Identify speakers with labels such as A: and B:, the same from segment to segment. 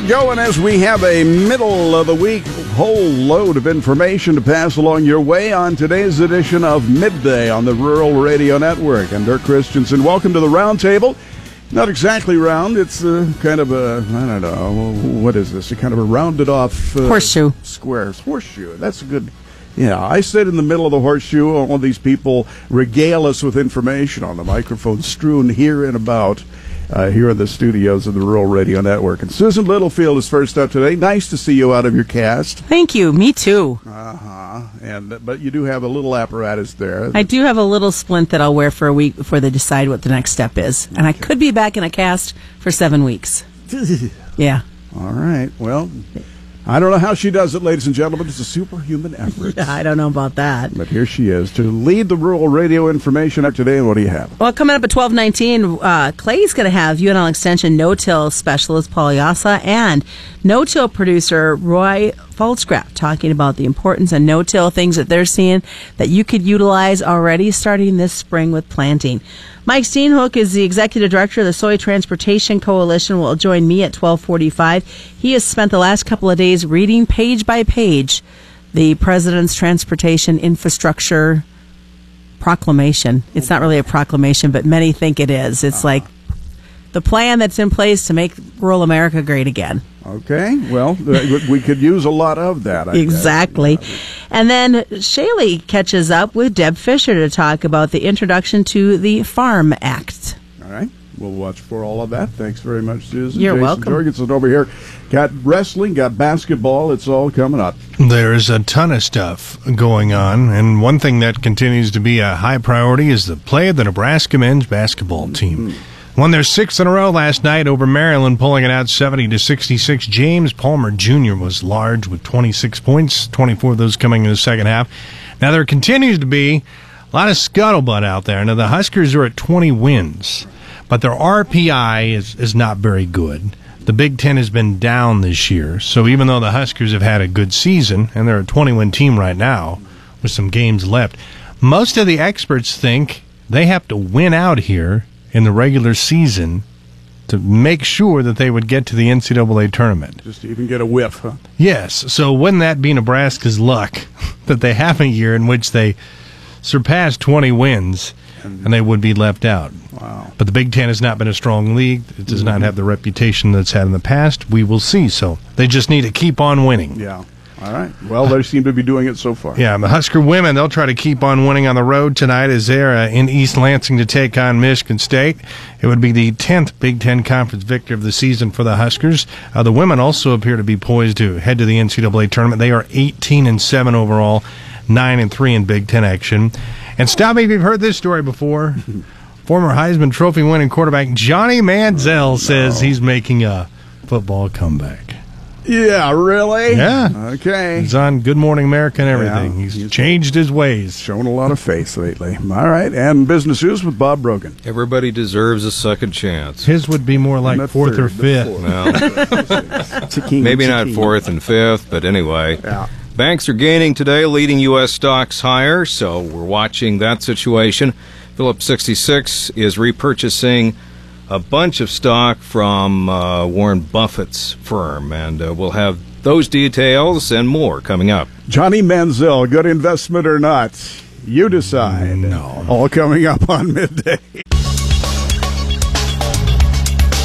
A: get going as we have a middle of the week whole load of information to pass along your way on today's edition of Midday on the Rural Radio Network. I'm Dirk Christensen. Welcome to the roundtable. Not exactly round. It's uh, kind of a I don't know what is this? A kind of a rounded off uh,
B: Horseshoe.
A: squares horseshoe. That's a good. Yeah, I sit in the middle of the horseshoe. All these people regale us with information on the microphone strewn here and about. Uh, here in the studios of the Rural Radio Network. And Susan Littlefield is first up today. Nice to see you out of your cast.
B: Thank you. Me too.
A: Uh huh. And but you do have a little apparatus there.
B: I do have a little splint that I'll wear for a week before they decide what the next step is. And I could be back in a cast for seven weeks. Yeah.
A: All right. Well, I don't know how she does it, ladies and gentlemen. It's a superhuman effort.
B: I don't know about that.
A: But here she is to lead the rural radio information up today. And what do you have?
B: Well, coming up at twelve nineteen, uh, Clay's going to have UNL Extension no-till specialist Paul Jasa and no-till producer Roy Falscrap talking about the importance of no-till things that they're seeing that you could utilize already starting this spring with planting. Mike Steenhoek is the executive director of the Soy Transportation Coalition. Will join me at twelve forty-five. He has spent the last couple of days reading page by page the president's transportation infrastructure proclamation. It's not really a proclamation, but many think it is. It's uh-huh. like the plan that's in place to make rural America great again.
A: Okay. Well, we could use a lot of that. I guess.
B: Exactly. And then Shaylee catches up with Deb Fischer to talk about the introduction to the Farm Act.
A: All right. We'll watch for all of that. Thanks very much, Susan.
B: You're
A: Jason
B: welcome.
A: Jorgensen over here. Got wrestling, got basketball. It's all coming up.
C: There's a ton of stuff going on, and one thing that continues to be a high priority is the play of the Nebraska men's basketball team. Mm-hmm. Won their sixth in a row last night over Maryland, pulling it out 70 to 66. James Palmer Jr. was large with 26 points, 24 of those coming in the second half. Now there continues to be a lot of scuttlebutt out there. Now the Huskers are at 20 wins, but their RPI is, is not very good. The Big Ten has been down this year, so even though the Huskers have had a good season and they're a 20 win team right now with some games left, most of the experts think they have to win out here in the regular season to make sure that they would get to the NCAA tournament.
A: Just to even get a whiff. Huh?
C: Yes, so wouldn't that be Nebraska's luck that they have a year in which they surpass 20 wins and they would be left out?
A: Wow.
C: But the Big Ten has not been a strong league. It does not mm-hmm. have the reputation that's had in the past. We will see. So they just need to keep on winning.
A: Yeah. All right. Well, they seem to be doing it so far.
C: Yeah, the Husker women, they'll try to keep on winning on the road tonight as they're uh, in East Lansing to take on Michigan State. It would be the 10th Big Ten Conference victory of the season for the Huskers. Uh, the women also appear to be poised to head to the NCAA tournament. They are 18 and 7 overall, 9 and 3 in Big Ten action. And stop me if you've heard this story before. Former Heisman Trophy winning quarterback Johnny Manziel says he's making a football comeback.
A: Yeah, really?
C: Yeah.
A: Okay.
C: He's on Good Morning America and everything.
A: Yeah,
C: he's,
A: he's-
C: changed his ways.
A: Shown a lot of faith lately. All right. And business news with Bob Brogan.
D: Everybody deserves a second chance.
C: His would be more like fourth or
A: third, but
C: fifth.
A: fourth.
D: Well,
A: Zucchini,
D: maybe not
A: zucchini.
D: fourth and fifth, but anyway.
A: Yeah.
D: Banks are gaining today, leading U.S. stocks higher, so we're watching that situation. Phillips 66 is repurchasing a bunch of stock from uh, Warren Buffett's firm, and uh, we'll have those details and more coming up.
A: Johnny Manziel, good investment or not? You decide.
C: No.
A: All coming up on midday.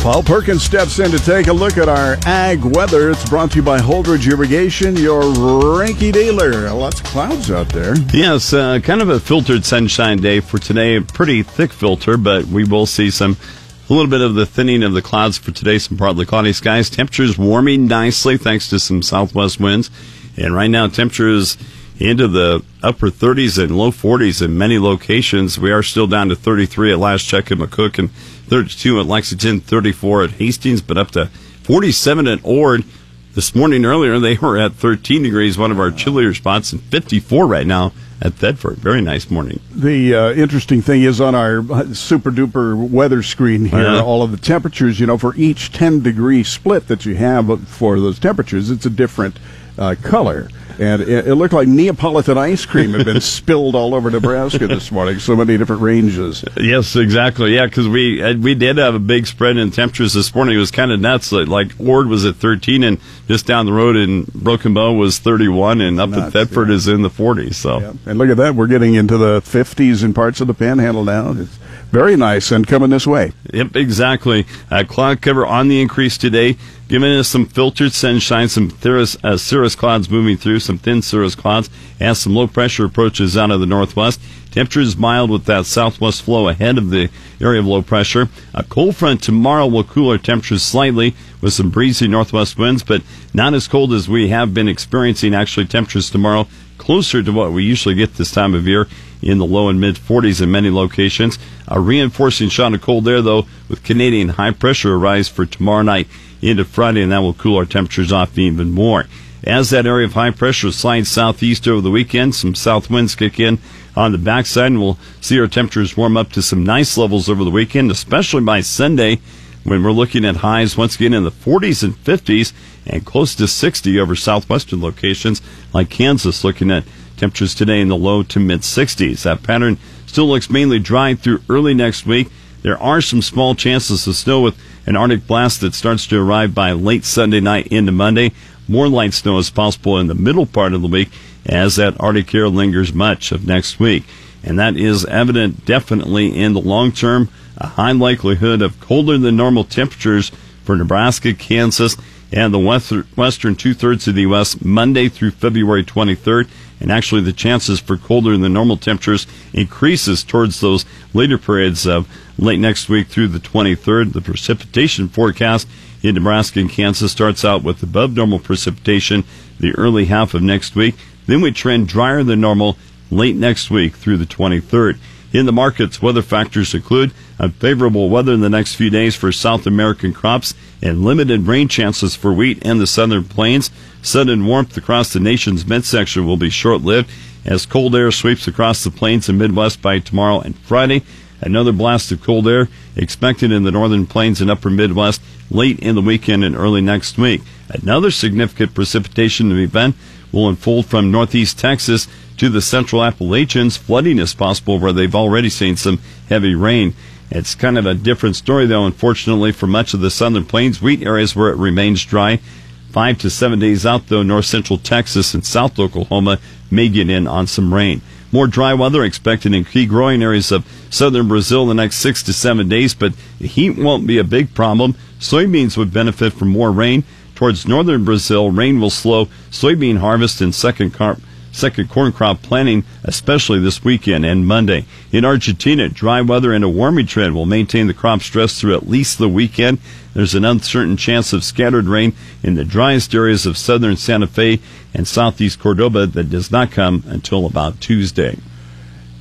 A: Paul Perkins steps in to take a look at our ag weather. It's brought to you by Holdrege Irrigation, your Reinke dealer. Lots of clouds out there.
E: Yes, uh, kind of a filtered sunshine day for today. Pretty thick filter, but we will see some a little bit of the thinning of the clouds for today. Some partly cloudy skies. Temperatures warming nicely thanks to some southwest winds. And right now, temperatures into the upper 30s and low 40s in many locations. We are still down to 33 at last check in McCook and 32 at Lexington, 34 at Hastings, but up to 47 at Ord. This morning earlier, they were at 13 degrees, one of our chillier spots, and 54 right now at Thetford. Very nice morning.
A: The uh, interesting thing is on our super duper weather screen here,
E: Uh-huh.
A: all of the temperatures, you know, for each 10 degree split that you have for those temperatures, it's a different uh, color. And it, it looked like Neapolitan ice cream had been spilled all over Nebraska this morning. So many different ranges.
E: Yes, exactly. Yeah, because we uh, we did have a big spread in temperatures this morning. It was kind of nuts. Like, like Ord was at 13, and just down the road in Broken Bow was 31, and up
A: Nuts,
E: at Thetford
A: yeah.
E: is in the 40s. So
A: Yeah. And look at that. We're getting into the 50s in parts of the panhandle now. It's very nice and coming this way.
E: Yep, exactly. Uh, cloud cover on the increase today, giving us some filtered sunshine, some cirrus, uh, cirrus clouds moving through, some thin cirrus clouds, and some low pressure approaches out of the northwest. Temperatures mild with that southwest flow ahead of the area of low pressure. A cold front tomorrow will cool our temperatures slightly with some breezy northwest winds, but not as cold as we have been experiencing. Actually, temperatures tomorrow closer to what we usually get this time of year in the low and mid 40s in many locations. A reinforcing shot of cold air, though, with Canadian high pressure arise for tomorrow night into Friday, and that will cool our temperatures off even more. As that area of high pressure slides southeast over the weekend, some south winds kick in on the backside, and we'll see our temperatures warm up to some nice levels over the weekend, especially by Sunday when we're looking at highs once again in the 40s and 50s and close to 60 over southwestern locations like Kansas, looking at temperatures today in the low to mid 60s. That pattern still looks mainly dry through early next week. There are some small chances of snow with an Arctic blast that starts to arrive by late Sunday night into Monday. More light snow is possible in the middle part of the week as that Arctic air lingers much of next week. And that is evident definitely in the long term. A high likelihood of colder than normal temperatures for Nebraska, Kansas, and the western, two thirds of the U.S. Monday through February 23rd. And actually, the chances for colder than normal temperatures increases towards those later periods of late next week through the 23rd. The precipitation forecast in Nebraska and Kansas starts out with above normal precipitation the early half of next week. Then we trend drier than normal late next week through the 23rd. In the markets, weather factors include unfavorable weather in the next few days for South American crops and limited rain chances for wheat and the southern plains. Sudden warmth across the nation's midsection will be short lived as cold air sweeps across the plains and Midwest by tomorrow and Friday. Another blast of cold air expected in the northern plains and upper Midwest late in the weekend and early next week. Another significant precipitation event will unfold from northeast Texas to the central Appalachians. Flooding is possible where they've already seen some heavy rain. It's kind of a different story, though, unfortunately, for much of the southern plains, wheat areas where it remains dry. Five to seven days out, though, north central Texas and south Oklahoma may get in on some rain. More dry weather expected in key growing areas of southern Brazil the next six to seven days, but the heat won't be a big problem. Soybeans would benefit from more rain. Towards northern Brazil, rain will slow soybean harvest and second crop, second corn crop planting, especially this weekend and Monday. In Argentina, dry weather and a warming trend will maintain the crop stress through at least the weekend. There's an uncertain chance of scattered rain in the driest areas of southern Santa Fe and southeast Cordoba that does not come until about Tuesday.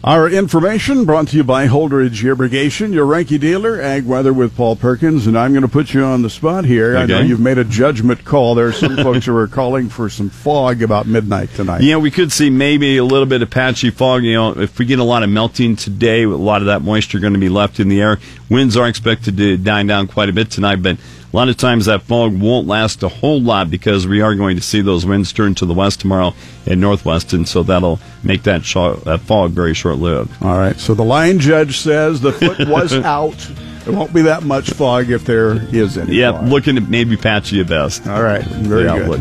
A: Our information brought to you by Holdrege Irrigation, your Reinke dealer, Ag Weather with Paul Perkins, and I'm going to put you on the spot here. I know you've made a judgment call. There are some folks who are calling for some fog about midnight tonight.
E: Yeah, we could see maybe a little bit of patchy fog. You know, if we get a lot of melting today, a lot of that moisture going to be left in the air. Winds are expected to die down quite a bit tonight, but a lot of times that fog won't last a whole lot because we are going to see those winds turn to the west tomorrow and northwest, and so that'll make that, sh- that fog very short-lived.
A: All right, so the line judge says the foot was out. There won't be that much fog if there is any.
E: Yeah,
A: fog.
E: looking at maybe patchy at best.
A: All right, very
E: The
A: good.
E: outlook.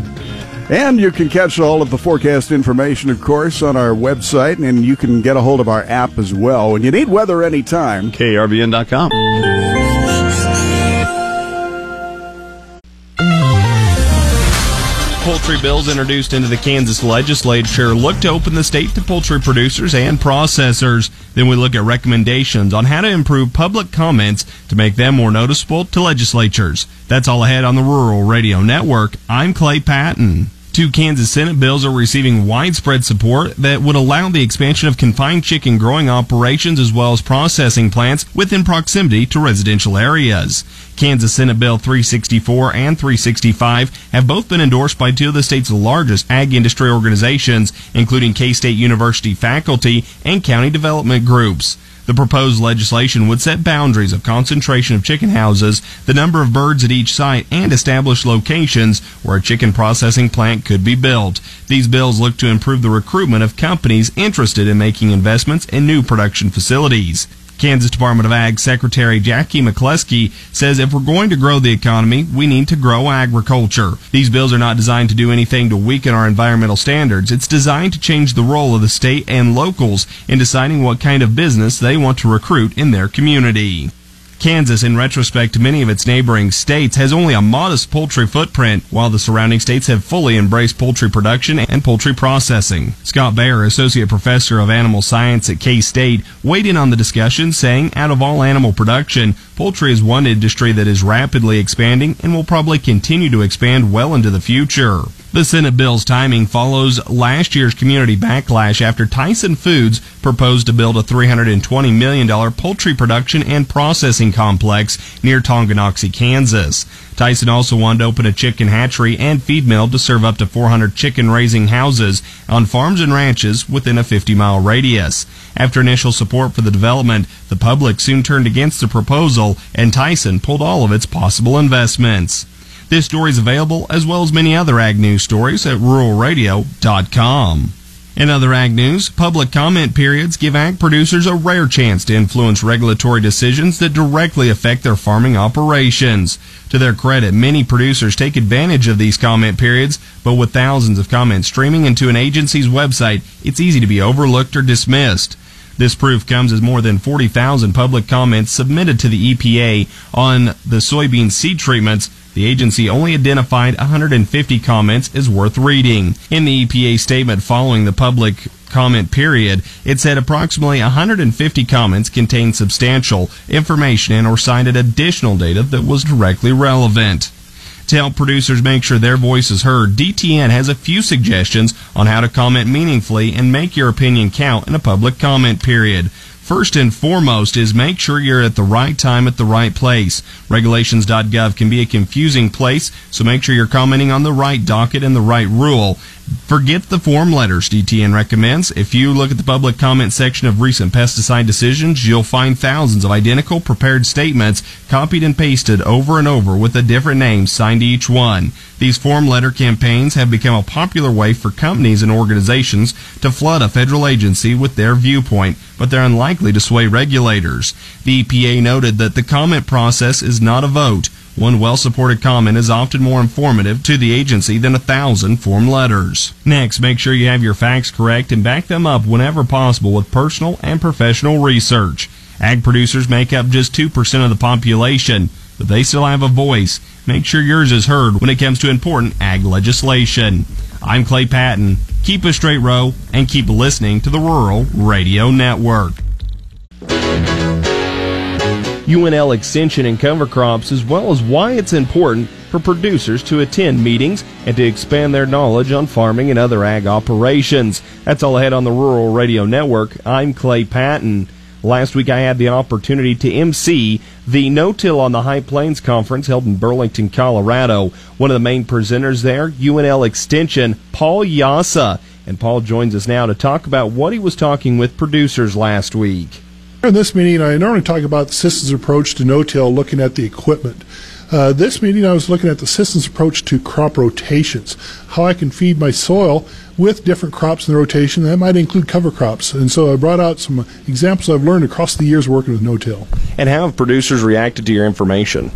A: And you can catch all of the forecast information, of course, on our website, and you can get a hold of our app as well. And you need weather anytime,
E: KRVN.com.
F: Poultry bills introduced into the Kansas legislature look to open the state to poultry producers and processors. Then we look at recommendations on how to improve public comments to make them more noticeable to legislatures. That's all ahead on the Rural Radio Network. I'm Clay Patton. Two Kansas Senate bills are receiving widespread support that would allow the expansion of confined chicken growing operations as well as processing plants within proximity to residential areas. Kansas Senate Bill 364 and 365 have both been endorsed by two of the state's largest ag industry organizations, including K-State University faculty and county development groups. The proposed legislation would set boundaries of concentration of chicken houses, the number of birds at each site, and establish locations where a chicken processing plant could be built. These bills look to improve the recruitment of companies interested in making investments in new production facilities. Kansas Department of Ag Secretary Jackie McClaskey says if we're going to grow the economy, we need to grow agriculture. These bills are not designed to do anything to weaken our environmental standards. It's designed to change the role of the state and locals in deciding what kind of business they want to recruit in their community. Kansas, in retrospect to many of its neighboring states, has only a modest poultry footprint, while the surrounding states have fully embraced poultry production and poultry processing. Scott Baer, Associate Professor of Animal Science at K-State, weighed in on the discussion, saying, out of all animal production, poultry is one industry that is rapidly expanding and will probably continue to expand well into the future. The Senate bill's timing follows last year's community backlash after Tyson Foods proposed to build a $320 million poultry production and processing complex near Tonganoxie, Kansas. Tyson also wanted to open a chicken hatchery and feed mill to serve up to 400 chicken raising houses on farms and ranches within a 50 mile radius. After initial support for the development, the public soon turned against the proposal and Tyson pulled all of its possible investments. This story is available as well as many other ag news stories at ruralradio.com. In other ag news, public comment periods give ag producers a rare chance to influence regulatory decisions that directly affect their farming operations. To their credit, many producers take advantage of these comment periods, but with thousands of comments streaming into an agency's website, it's easy to be overlooked or dismissed. This proof comes as more than 40,000 public comments submitted to the EPA on the soybean seed treatments the agency only identified 150 comments as worth reading. In the EPA statement following the public comment period, it said approximately 150 comments contained substantial information and or cited additional data that was directly relevant. To help producers make sure their voice is heard, DTN has a few suggestions on how to comment meaningfully and make your opinion count in a public comment period. First and foremost is make sure you're at the right time at the right place. Regulations.gov can be a confusing place, so make sure you're commenting on the right docket and the right rule. Forget the form letters, DTN recommends. If you look at the public comment section of recent pesticide decisions, you'll find thousands of identical prepared statements copied and pasted over and over with a different name signed to each one. These form letter campaigns have become a popular way for companies and organizations to flood a federal agency with their viewpoint, but they're unlikely to sway regulators. The EPA noted that the comment process is not a vote. One well supported comment is often more informative to the agency than a thousand form letters. Next, make sure you have your facts correct and back them up whenever possible with personal and professional research. Ag producers make up just 2% of the population, but they still have a voice. Make sure yours is heard when it comes to important ag legislation. I'm Clay Patton. Keep a straight row and keep listening to the Rural Radio Network. UNL Extension and cover crops, as well as why it's important for producers to attend meetings and to expand their knowledge on farming and other ag operations. That's all ahead on the Rural Radio Network. I'm Clay Patton. Last week I had the opportunity to MC the No Till on the High Plains Conference held in Burlington, Colorado. One of the main presenters there, UNL Extension, Paul Jasa. And Paul joins us now to talk about what he was talking with producers last week.
G: In this meeting, I normally talk about the systems approach to no-till, looking at the equipment. Uh, this meeting, I was looking at the systems approach to crop rotations, how I can feed my soil with different crops in the rotation. That might include cover crops. And so I brought out some examples I've learned across the years working with no-till.
H: And how have producers reacted to your information?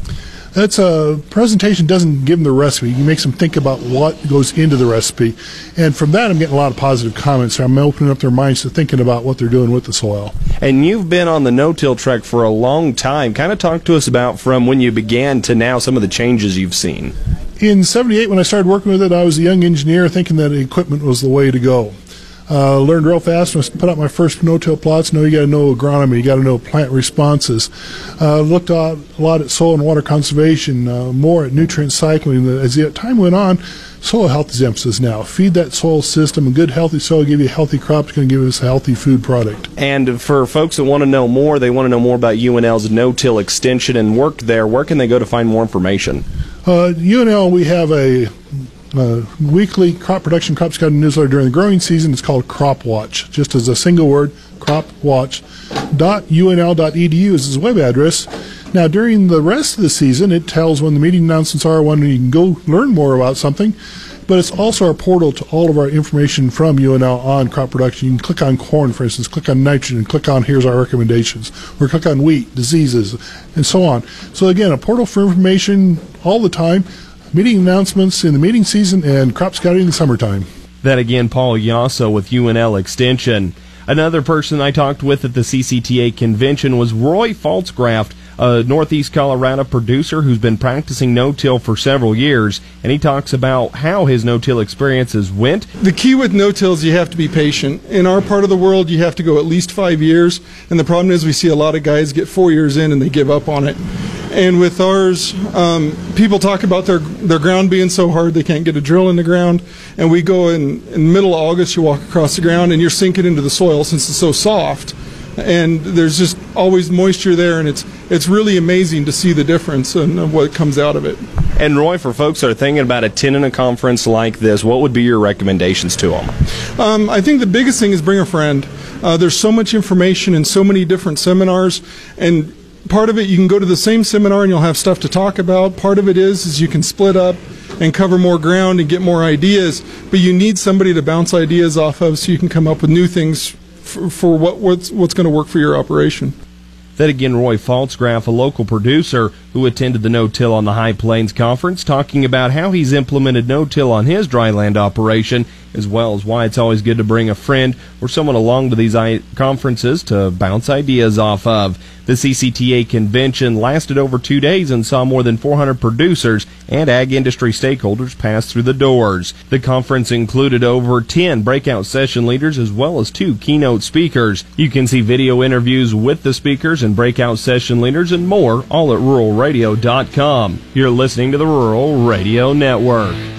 G: That's a presentation doesn't give them the recipe. You makes them think about what goes into the recipe, and from that I'm getting a lot of positive comments. I'm opening up their minds to thinking about what they're doing with the soil.
H: And you've been on the no-till track for a long time. Kind of talk to us about from when you began to now some of the changes you've seen.
G: In '78, when I started working with it, I was a young engineer thinking that equipment was the way to go. Uh, learned real fast when I put out my first no-till plots. No, you got to know agronomy. You got to know plant responses. Uh, looked a lot at soil and water conservation, uh, more at nutrient cycling. As the time went on, soil health is emphasis now. Feed that soil system. A good, healthy soil will give you a healthy crop. It's going to give us a healthy food product.
H: And for folks that want to know more, they want to know more about UNL's no-till extension and work there. Where can they go to find more information?
G: Uh, UNL, we have a uh, weekly crop production crop scouting newsletter during the growing season. It's called Crop Watch, just as a single word, Crop Watch. sports.unl.edu is his web address. Now, during the rest of the season, it tells when the meeting announcements are, when you can go learn more about something. But it's also our portal to all of our information from UNL on crop production. You can click on corn, for instance, click on nitrogen, click on here's our recommendations, or click on wheat, diseases, and so on. So, again, a portal for information all the time, meeting announcements in the meeting season, and crop scouting in the summertime.
H: That again, Paul Jasa with UNL Extension. Another person I talked with at the CCTA convention was Roy Faltzgraft, a Northeast Colorado producer who's been practicing no-till for several years, and he talks about how his no-till experiences went.
I: The key with no-till is you have to be patient. In our part of the world, you have to go at least five years, and the problem is we see a lot of guys get four years in and they give up on it. And with ours, um, people talk about their their ground being so hard they can't get a drill in the ground. And we go in in middle of August, you walk across the ground and you're sinking into the soil since it's so soft and there's just always moisture there, and it's it's really amazing to see the difference and what comes out of it.
H: And Roy, for folks that are thinking about attending a conference like this, what would be your recommendations to them?
I: Um, I think the biggest thing is bring a friend. Uh, there's so much information and so many different seminars, and part of it you can go to the same seminar and you'll have stuff to talk about. Part of it is is you can split up and cover more ground and get more ideas, but you need somebody to bounce ideas off of so you can come up with new things for, for what, what's, what's going to work for your operation.
H: Then again, Roy Faltzgraff, a local producer who attended the No-Till on the High Plains Conference, talking about how he's implemented no-till on his dryland operation, as well as why it's always good to bring a friend or someone along to these conferences to bounce ideas off of. The CCTA convention lasted over two days and saw more than 400 producers and ag industry stakeholders pass through the doors. The conference included over 10 breakout session leaders as well as two keynote speakers. You can see video interviews with the speakers and breakout session leaders and more all at ruralradio.com. You're listening to the Rural Radio Network.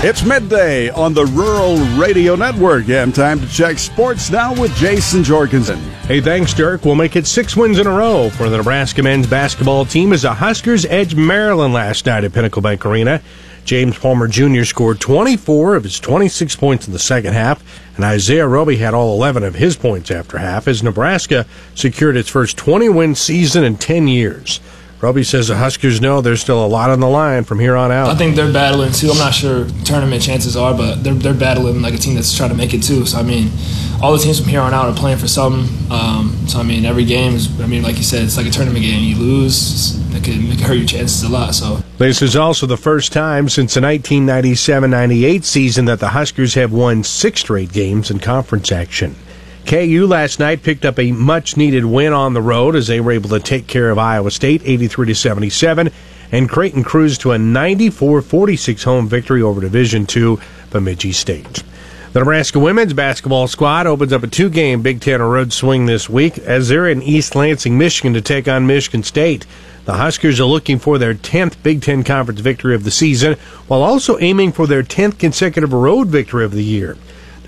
A: It's midday on the Rural Radio Network, and time to check sports now with Jason Jorgensen.
C: Hey, thanks, Dirk. We'll make it six wins in a row for the Nebraska men's basketball team as the Huskers edged Maryland last night at Pinnacle Bank Arena. James Palmer Jr. scored 24 of his 26 points in the second half, and Isaiah Roby had all 11 of his points after half as Nebraska secured its first 20 win season in 10 years. Roby says the Huskers know there's still a lot on the line from here on out.
J: I think they're battling too. I'm not sure tournament chances are, but they're they're battling like a team that's trying to make it too. So I mean, all the teams from here on out are playing for something. Um, so I mean, every game is. I mean, like you said, it's like a tournament game. You lose, it can, it can hurt your chances a lot. So
C: this is also the first time since the 1997-98 season that the Huskers have won six straight games in conference action. KU last night picked up a much needed win on the road as they were able to take care of Iowa State 83 to 77 and Creighton cruised to a 94-46 home victory over Division II Bemidji State. The Nebraska women's basketball squad opens up a two-game Big Ten road swing this week as they're in East Lansing, Michigan to take on Michigan State. The Huskers are looking for their 10th Big Ten Conference victory of the season while also aiming for their 10th consecutive road victory of the year.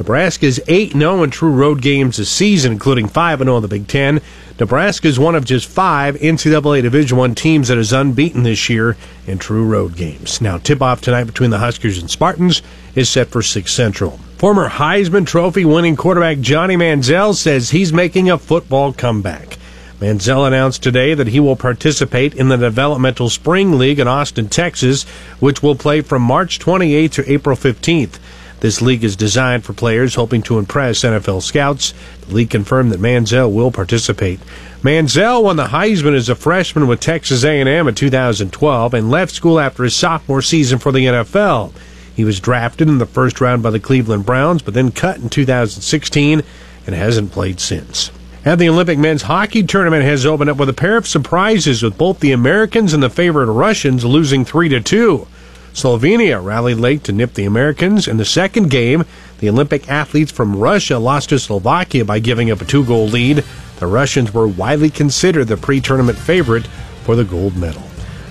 C: Nebraska is 8 0 in true road games this season, including 5 0 in the Big Ten. Nebraska is one of just five NCAA Division One teams that is unbeaten this year in true road games. Now, tip off tonight between the Huskers and Spartans is set for 6 Central. Former Heisman Trophy winning quarterback Johnny Manziel says he's making a football comeback. Manziel announced today that he will participate in the Developmental Spring League in Austin, Texas, which will play from March 28th to April 15th. This league is designed for players hoping to impress NFL scouts. The league confirmed that Manziel will participate. Manziel won the Heisman as a freshman with Texas A&M in 2012 and left school after his sophomore season for the NFL. He was drafted in the first round by the Cleveland Browns, but then cut in 2016 and hasn't played since. And the Olympic men's hockey tournament has opened up with a pair of surprises with both the Americans and the favorite Russians losing 3 to 2. Slovenia rallied late to nip the Americans. In the second game, the Olympic athletes from Russia lost to Slovakia by giving up a two goal lead. The Russians were widely considered the pre tournament favorite for the gold medal.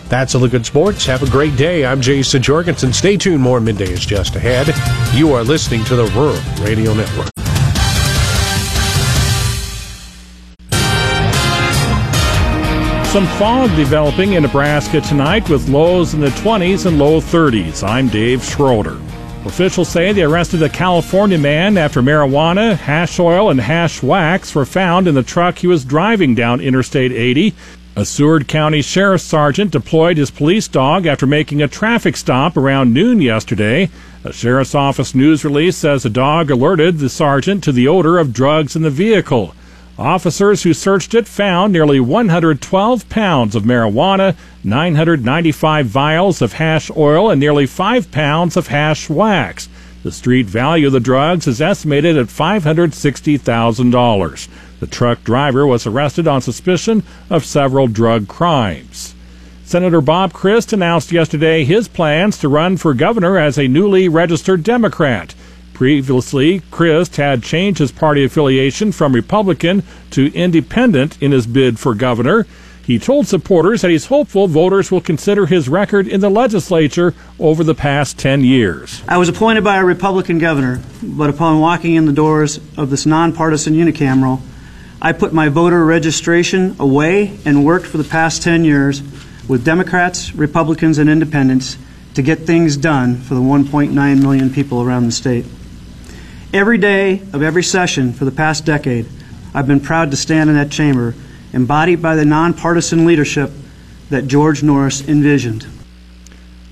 C: That's a look at sports. Have a great day. I'm Jason Jorgensen. Stay tuned. More midday is just ahead. You are listening to the Rural Radio Network.
K: Some fog developing in Nebraska tonight with lows in the 20s and low 30s. I'm Dave Schroeder. Officials say they arrested a California man after marijuana, hash oil, and hash wax were found in the truck he was driving down Interstate 80. A Seward County Sheriff's Sergeant deployed his police dog after making a traffic stop around noon yesterday. A Sheriff's Office news release says the dog alerted the sergeant to the odor of drugs in the vehicle. Officers who searched it found nearly 112 pounds of marijuana, 995 vials of hash oil, and nearly 5 pounds of hash wax. The street value of the drugs is estimated at $560,000. The truck driver was arrested on suspicion of several drug crimes. Senator Bob Krist announced yesterday his plans to run for governor as a newly registered Democrat. Previously, Krist had changed his party affiliation from Republican to Independent in his bid for governor. He told supporters that he's hopeful voters will consider his record in the legislature over the past 10 years.
L: I was appointed by a Republican governor, but upon walking in the doors of this nonpartisan unicameral, I put my voter registration away and worked for the past 10 years with Democrats, Republicans, and independents to get things done for the 1.9 million people around the state. Every day of every session for the past decade, I've been proud to stand in that chamber, embodied by the nonpartisan leadership that George Norris envisioned.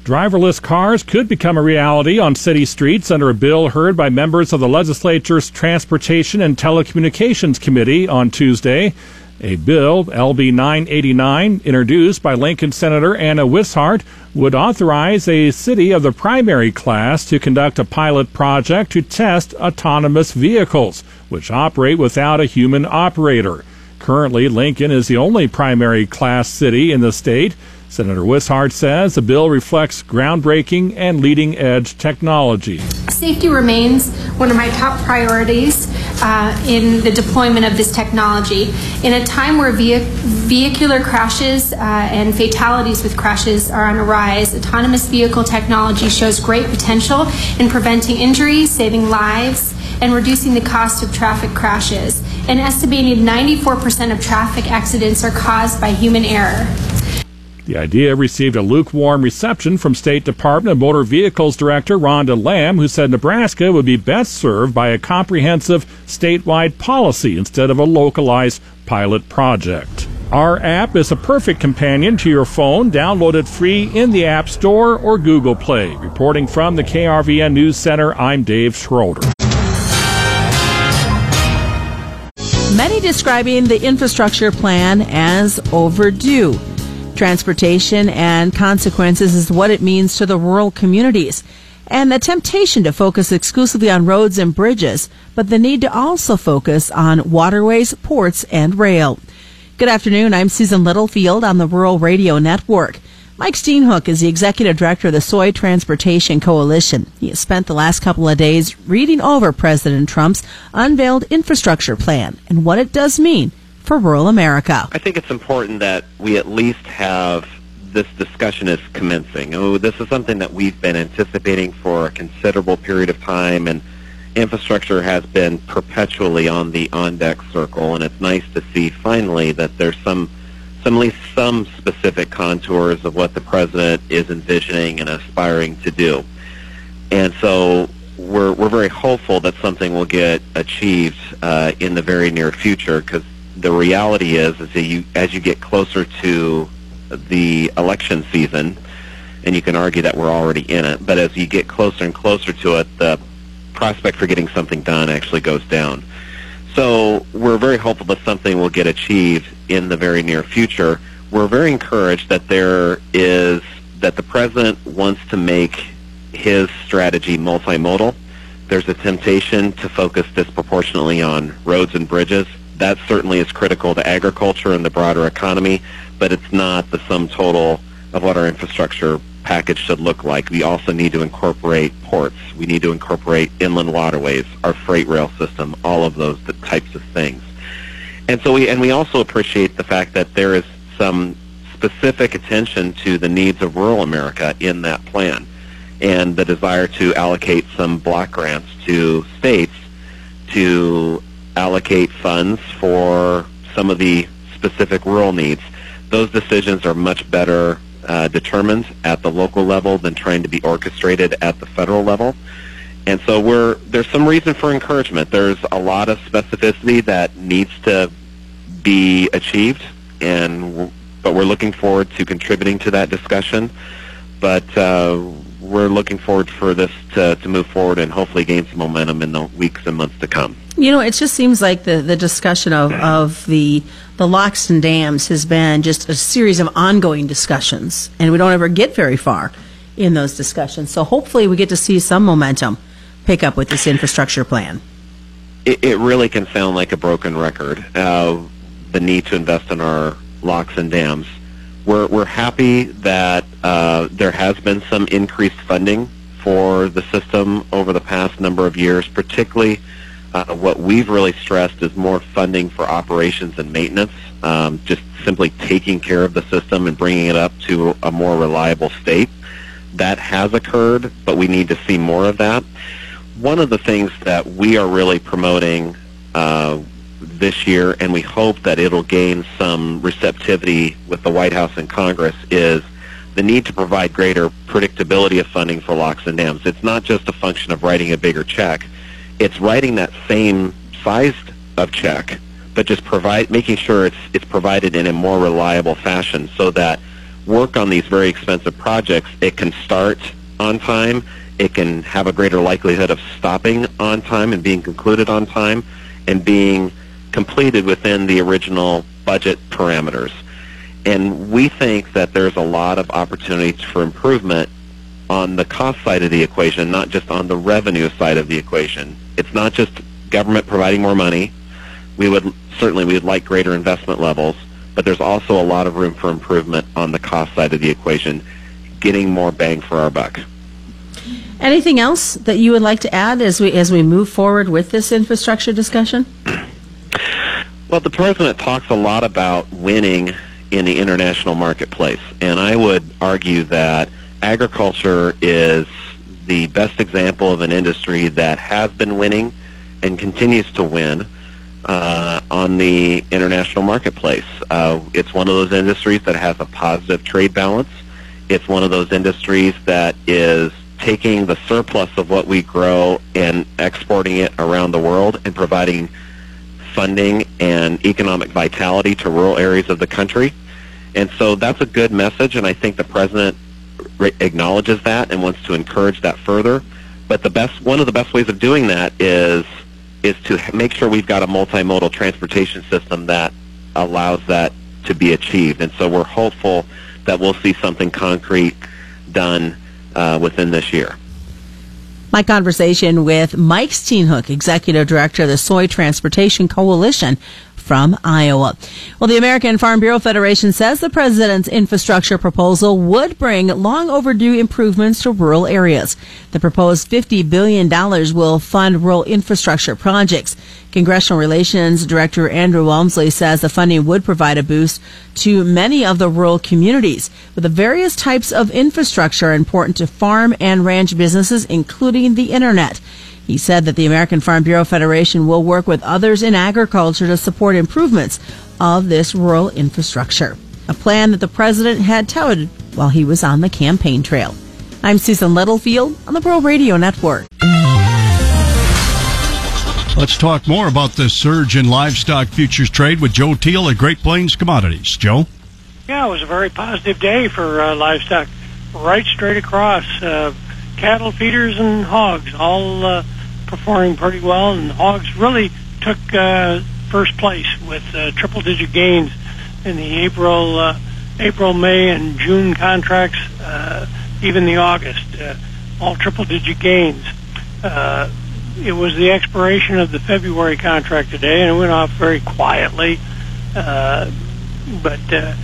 K: Driverless cars could become a reality on city streets under a bill heard by members of the legislature's Transportation and Telecommunications Committee on Tuesday. A bill, LB 989, introduced by Lincoln Senator Anna Wishart, would authorize a city of the primary class to conduct a pilot project to test autonomous vehicles, which operate without a human operator. Currently, Lincoln is the only primary class city in the state. Senator Wishart says the bill reflects groundbreaking and leading edge technology.
M: Safety remains one of my top priorities uh, in the deployment of this technology. In a time where vehic- vehicular crashes uh, and fatalities with crashes are on a rise, autonomous vehicle technology shows great potential in preventing injuries, saving lives, and reducing the cost of traffic crashes. An estimated 94% of traffic accidents are caused by human error.
K: The idea received a lukewarm reception from State Department of Motor Vehicles Director Rhonda Lahm, who said Nebraska would be best served by a comprehensive statewide policy instead of a localized pilot project. Our app is a perfect companion to your phone. Download it free in the App Store or Google Play. Reporting from the KRVN News Center, I'm Dave Schroeder.
B: Many describing the infrastructure plan as overdue. Transportation and consequences is what it means to the rural communities. And the temptation to focus exclusively on roads and bridges, but the need to also focus on waterways, ports, and rail. Good afternoon. I'm Susan Littlefield on the Rural Radio Network. Mike Steenhoek is the executive director of the Soy Transportation Coalition. He has spent the last couple of days reading over President Trump's unveiled infrastructure plan and what it does mean for rural America.
N: I think it's important that we at least have this discussion is commencing. Oh, this is something that we've been anticipating for a considerable period of time, and infrastructure has been perpetually on the on-deck circle, and it's nice to see finally that there's some, some at least some specific contours of what the president is envisioning and aspiring to do. And so we're, we're very hopeful that something will get achieved uh, in the very near future because the reality is, is that you, as you get closer to the election season, and you can argue that we're already in it, but as you get closer and closer to it, the prospect for getting something done actually goes down. So we're very hopeful that something will get achieved in the very near future. We're very encouraged that there is that the president wants to make his strategy multimodal. There's a temptation to focus disproportionately on roads and bridges that certainly is critical to agriculture and the broader economy, but it's not the sum total of what our infrastructure package should look like. We also need to incorporate ports. We need to incorporate inland waterways, our freight rail system, all of those types of things. And so we and we also appreciate the fact that there is some specific attention to the needs of rural America in that plan and the desire to allocate some block grants to states to allocate funds for some of the specific rural needs. Those decisions are much better uh, determined at the local level than trying to be orchestrated at the federal level. And so we're there's some reason for encouragement. There's a lot of specificity that needs to be achieved, and but we're looking forward to contributing to that discussion. But uh, we're looking forward for this to, to move forward and hopefully gain some momentum in the weeks and months to come.
B: You know, it just seems like the, the discussion of, of the the locks and dams has been just a series of ongoing discussions, and we don't ever get very far in those discussions. So hopefully, we get to see some momentum pick up with this infrastructure plan.
N: It, it really can sound like a broken record. Uh, the need to invest in our locks and dams. We're we're happy that uh, there has been some increased funding for the system over the past number of years, particularly. Uh, what we've really stressed is more funding for operations and maintenance, um, just simply taking care of the system and bringing it up to a more reliable state. That has occurred, but we need to see more of that. One of the things that we are really promoting uh, this year, and we hope that it'll gain some receptivity with the White House and Congress, is the need to provide greater predictability of funding for locks and dams. It's not just a function of writing a bigger check it's writing that same size of check, but just provide making sure it's it's provided in a more reliable fashion, so that work on these very expensive projects it can start on time, it can have a greater likelihood of stopping on time and being concluded on time, and being completed within the original budget parameters. And we think that there's a lot of opportunities for improvement on the cost side of the equation, not just on the revenue side of the equation. It's not just government providing more money. We would certainly we would like greater investment levels, but there's also a lot of room for improvement on the cost side of the equation, getting more bang for our buck.
B: Anything else that you would like to add as we as we move forward with this infrastructure discussion?
N: Well, the president talks a lot about winning in the international marketplace, and I would argue that agriculture is the best example of an industry that has been winning and continues to win uh, on the international marketplace. Uh, it's one of those industries that has a positive trade balance. It's one of those industries that is taking the surplus of what we grow and exporting it around the world and providing funding and economic vitality to rural areas of the country. And so that's a good message, and I think the president re- acknowledges that and wants to encourage that further. But the best, one of the best ways of doing that is is to make sure we've got a multimodal transportation system that allows that to be achieved. And so we're hopeful that we'll see something concrete done uh, within this year.
B: My conversation with Mike Steenhoek, Executive Director of the Soy Transportation Coalition from Iowa. Well, the American Farm Bureau Federation says the president's infrastructure proposal would bring long overdue improvements to rural areas. The proposed $50 billion will fund rural infrastructure projects. Congressional Relations Director Andrew Walmsley says the funding would provide a boost to many of the rural communities. But the various types of infrastructure important to farm and ranch businesses, including the internet. He said that the American Farm Bureau Federation will work with others in agriculture to support improvements of this rural infrastructure, a plan that the president had touted while he was on the campaign trail. I'm Susan Littlefield on the Pro Radio Network.
O: Let's talk more about this surge in livestock futures trade with Joe Teal at Great Plains Commodities. Joe?
P: Yeah, it was a very positive day for uh, livestock, right straight across. Uh, cattle, feeders, and hogs all uh, performing pretty well, and hogs really took uh, first place with uh, triple-digit gains in the April, uh, April, May, and June contracts. Uh, even the August, uh, all triple-digit gains. Uh, it was the expiration of the February contract today, and it went off very quietly. Uh, but uh,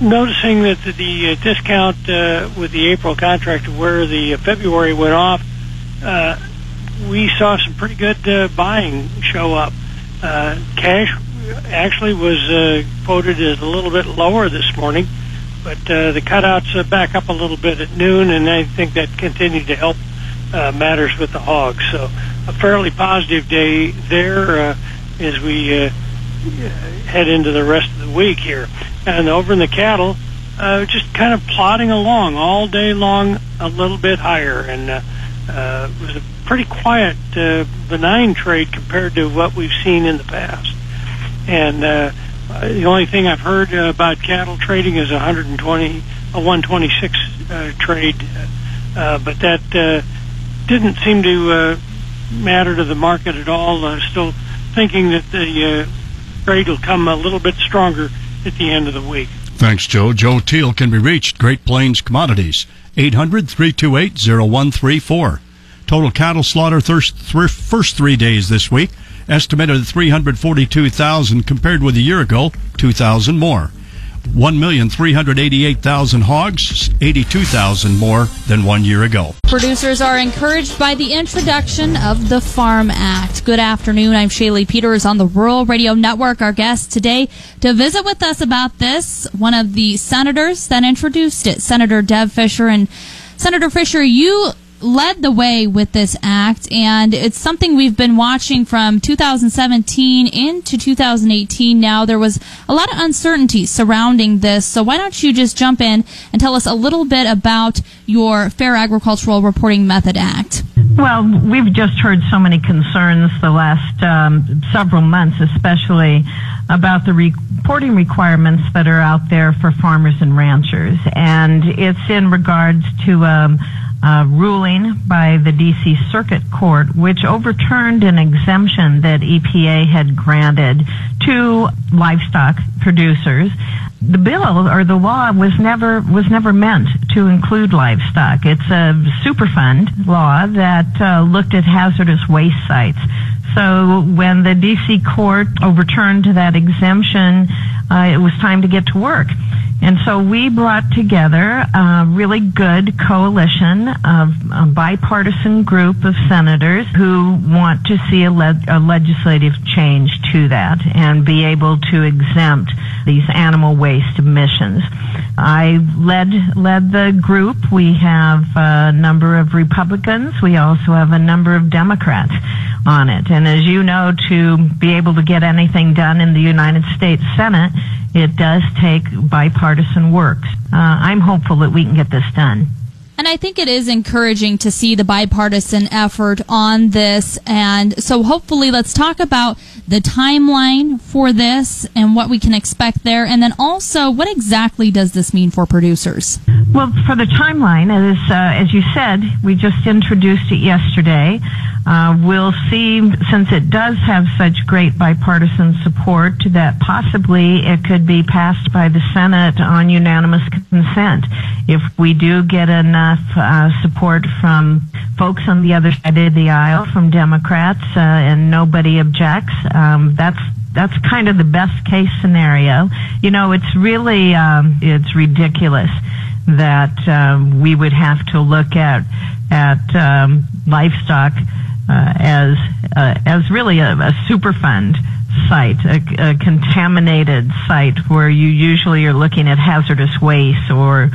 P: noticing that the, the uh, discount uh, with the April contract where the uh, February went off, uh, we saw some pretty good uh, buying show up. Uh, cash actually was uh, quoted as a little bit lower this morning, but uh, the cutouts uh, back up a little bit at noon, and I think that continued to help uh, matters with the hogs. So a fairly positive day there uh, as we uh, head into the rest of the week here. And over in the cattle, uh, just kind of plodding along all day long, a little bit higher, and uh, uh, was a pretty quiet, uh, benign trade compared to what we've seen in the past. And uh, the only thing I've heard uh, about cattle trading is a 120, a 126 uh, trade, uh, but that uh, didn't seem to uh, matter to the market at all. Uh, still thinking that the uh, trade will come a little bit stronger at the end of the week.
O: Thanks, Joe. Joe Teal can be reached. Great Plains Commodities, 800 328 0134. Total cattle slaughter first, three days this week, estimated at 342,000 compared with a year ago, 2,000 more. 1,388,000 hogs, 82,000 more than one year ago.
Q: Producers are encouraged by the introduction of the Farm Act. Good afternoon. I'm Shaylee Peters on the Rural Radio Network. Our guest today to visit with us about this, one of the senators that introduced it, Senator Deb Fischer. And Senator Fischer, you led the way with this act, and it's something we've been watching from 2017 into 2018 now. There was a lot of uncertainty surrounding this, so why don't you just jump in and tell us a little bit about your Fair Agricultural Reporting Method Act?
R: Well, we've just heard so many concerns the last um, several months, especially about the reporting requirements that are out there for farmers and ranchers. And it's in regards to um, uh, ruling by the D.C. Circuit Court, which overturned an exemption that EPA had granted to livestock producers. The bill or the law was never was never meant to include livestock. It's a Superfund law that uh, looked at hazardous waste sites. So when the D.C. court overturned that exemption, uh, it was time to get to work. And so we brought together a really good coalition of a bipartisan group of senators who want to see a, le- a, legislative change to that and be able to exempt these animal waste emissions. I led led the group. We have a number of Republicans. We also have a number of Democrats on it. And as you know, to be able to get anything done in the United States Senate, it does take bipartisan work. Uh, I'm hopeful that we can get this done.
Q: And I think it is encouraging to see the bipartisan effort on this. And so hopefully let's talk about the timeline for this and what we can expect there. And then also, what exactly does this mean for producers?
R: Well, for the timeline, as, uh, as you said, we just introduced it yesterday. Uh, we'll see, since it does have such great bipartisan support, that possibly it could be passed by the Senate on unanimous consent. If we do get enough uh, support from folks on the other side of the aisle, from Democrats, uh, and nobody objects, um, that's that's kind of the best case scenario. You know, it's really um, it's ridiculous that um, we would have to look at at um, livestock uh, as uh, as really a, a superfund site, a, a, contaminated site where you usually are looking at hazardous waste or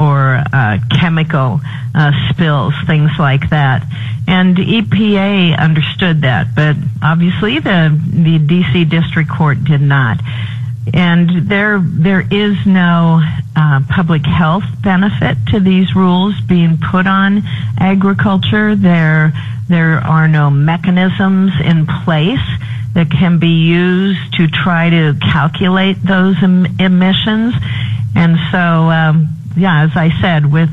R: or uh, chemical uh, spills, things like that. And EPA understood that, but obviously the the DC District Court did not. And there there is no uh, public health benefit to these rules being put on agriculture. There there are no mechanisms in place that can be used to try to calculate those em- emissions. And so, um, yeah, as I said, with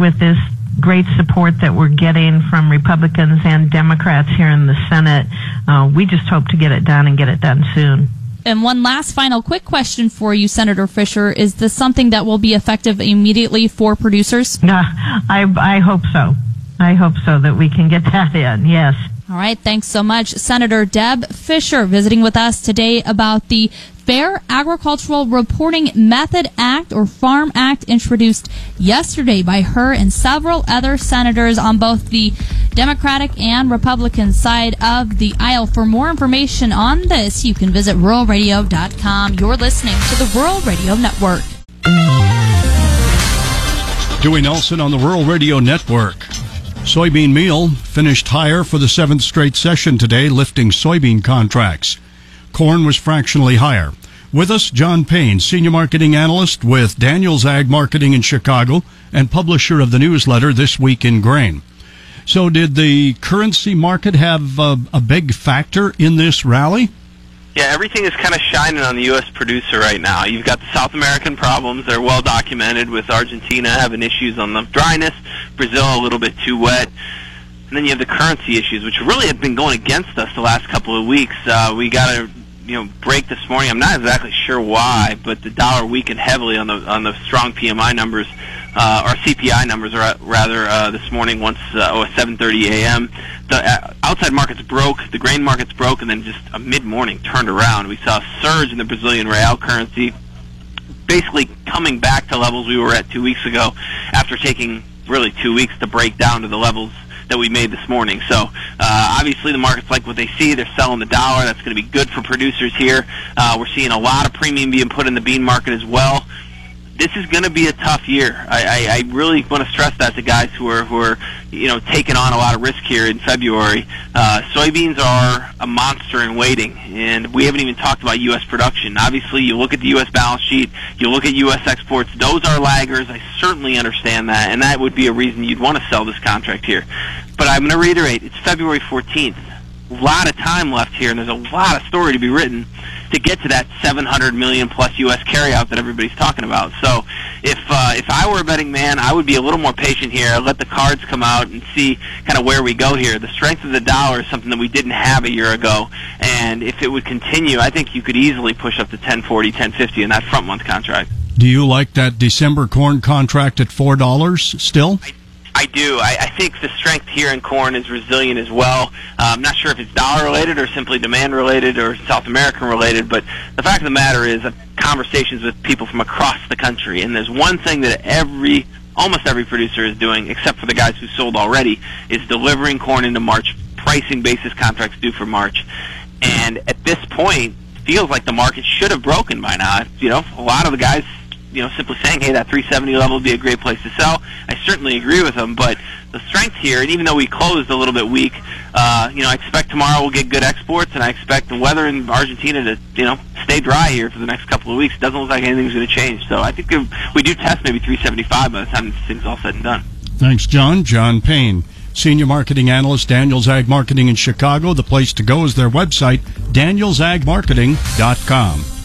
R: with this great support that we're getting from Republicans and Democrats here in the Senate, uh, we just hope to get it done and get it done soon.
Q: And one last final quick question for you, Senator Fischer. Is this something that will be effective immediately for producers?
R: Uh, I, I hope so. I hope so that we can get that in, yes.
Q: All right, thanks so much. Senator Deb Fischer, visiting with us today about the Fair Agricultural Reporting Method Act or Farm Act introduced yesterday by her and several other senators on both the Democratic and Republican side of the aisle. For more information on this, you can visit ruralradio.com. You're listening to the Rural Radio Network.
O: Dewey Nelson on the Rural Radio Network. Soybean meal finished higher for the seventh straight session today, lifting soybean contracts. Corn was fractionally higher. With us, John Payne, Senior Marketing Analyst with Daniels Ag Marketing in Chicago and publisher of the newsletter This Week in Grain. So, did the currency market have a, a big factor in this rally?
S: Yeah, everything is kind of shining on the U.S. producer right now. You've got the South American problems; they're well documented, with Argentina having issues on the dryness, Brazil a little bit too wet, and then you have the currency issues, which really have been going against us the last couple of weeks. Uh, we got a you know break this morning. I'm not exactly sure why, but the dollar weakened heavily on the on the strong PMI numbers. Uh, or CPI numbers, are rather, uh, this morning once uh, oh, 7:30 a.m. The uh, outside markets broke, the grain markets broke, and then just a mid-morning turned around. We saw a surge in the Brazilian real currency, basically coming back to levels we were at two weeks ago, after taking really two weeks to break down to the levels that we made this morning. So uh, obviously the markets like what they see. They're selling the dollar. That's going to be good for producers here. Uh, we're seeing a lot of premium being put in the bean market as well. This is going to be a tough year. I, I, I really want to stress that to guys who are who are you know taking on a lot of risk here in February. Uh, soybeans are a monster in waiting, and we haven't even talked about U.S. production. Obviously, you look at the U.S. balance sheet, you look at U.S. exports; those are laggers. I certainly understand that, and that would be a reason you'd want to sell this contract here. But I'm going to reiterate: it's February 14th. A lot of time left here, and there's a lot of story to be written to get to that 700 million plus U.S. carryout that everybody's talking about. So, if uh, if I were a betting man, I would be a little more patient here. Let the cards come out and see kind of where we go here. The strength of the dollar is something that we didn't have a year ago, and if it would continue, I think you could easily push up to 1040, 1050 in that front month contract.
O: Do you like that December corn contract at four dollars still?
S: I do. I, I think the strength here in corn is resilient as well. Uh, I'm not sure if it's dollar related or simply demand related or South American related, but the fact of the matter is, I've conversations with people from across the country, and there's one thing that every almost every producer is doing, except for the guys who sold already, is delivering corn into March, pricing basis contracts due for March. And at this point, feels like the market should have broken by now. You know, a lot of the guys you know, simply saying, hey, that 370 level would be a great place to sell. I certainly agree with them, but the strength here, and even though we closed a little bit weak, uh, you know, I expect tomorrow we'll get good exports, and I expect the weather in Argentina to, you know, stay dry here for the next couple of weeks. It doesn't look like anything's going to change. So I think if we do test maybe 375 by the time this thing's all said and done.
O: Thanks, John. John Payne. Senior Marketing Analyst, Daniels Ag Marketing in Chicago. The place to go is their website, danielsagmarketing.com.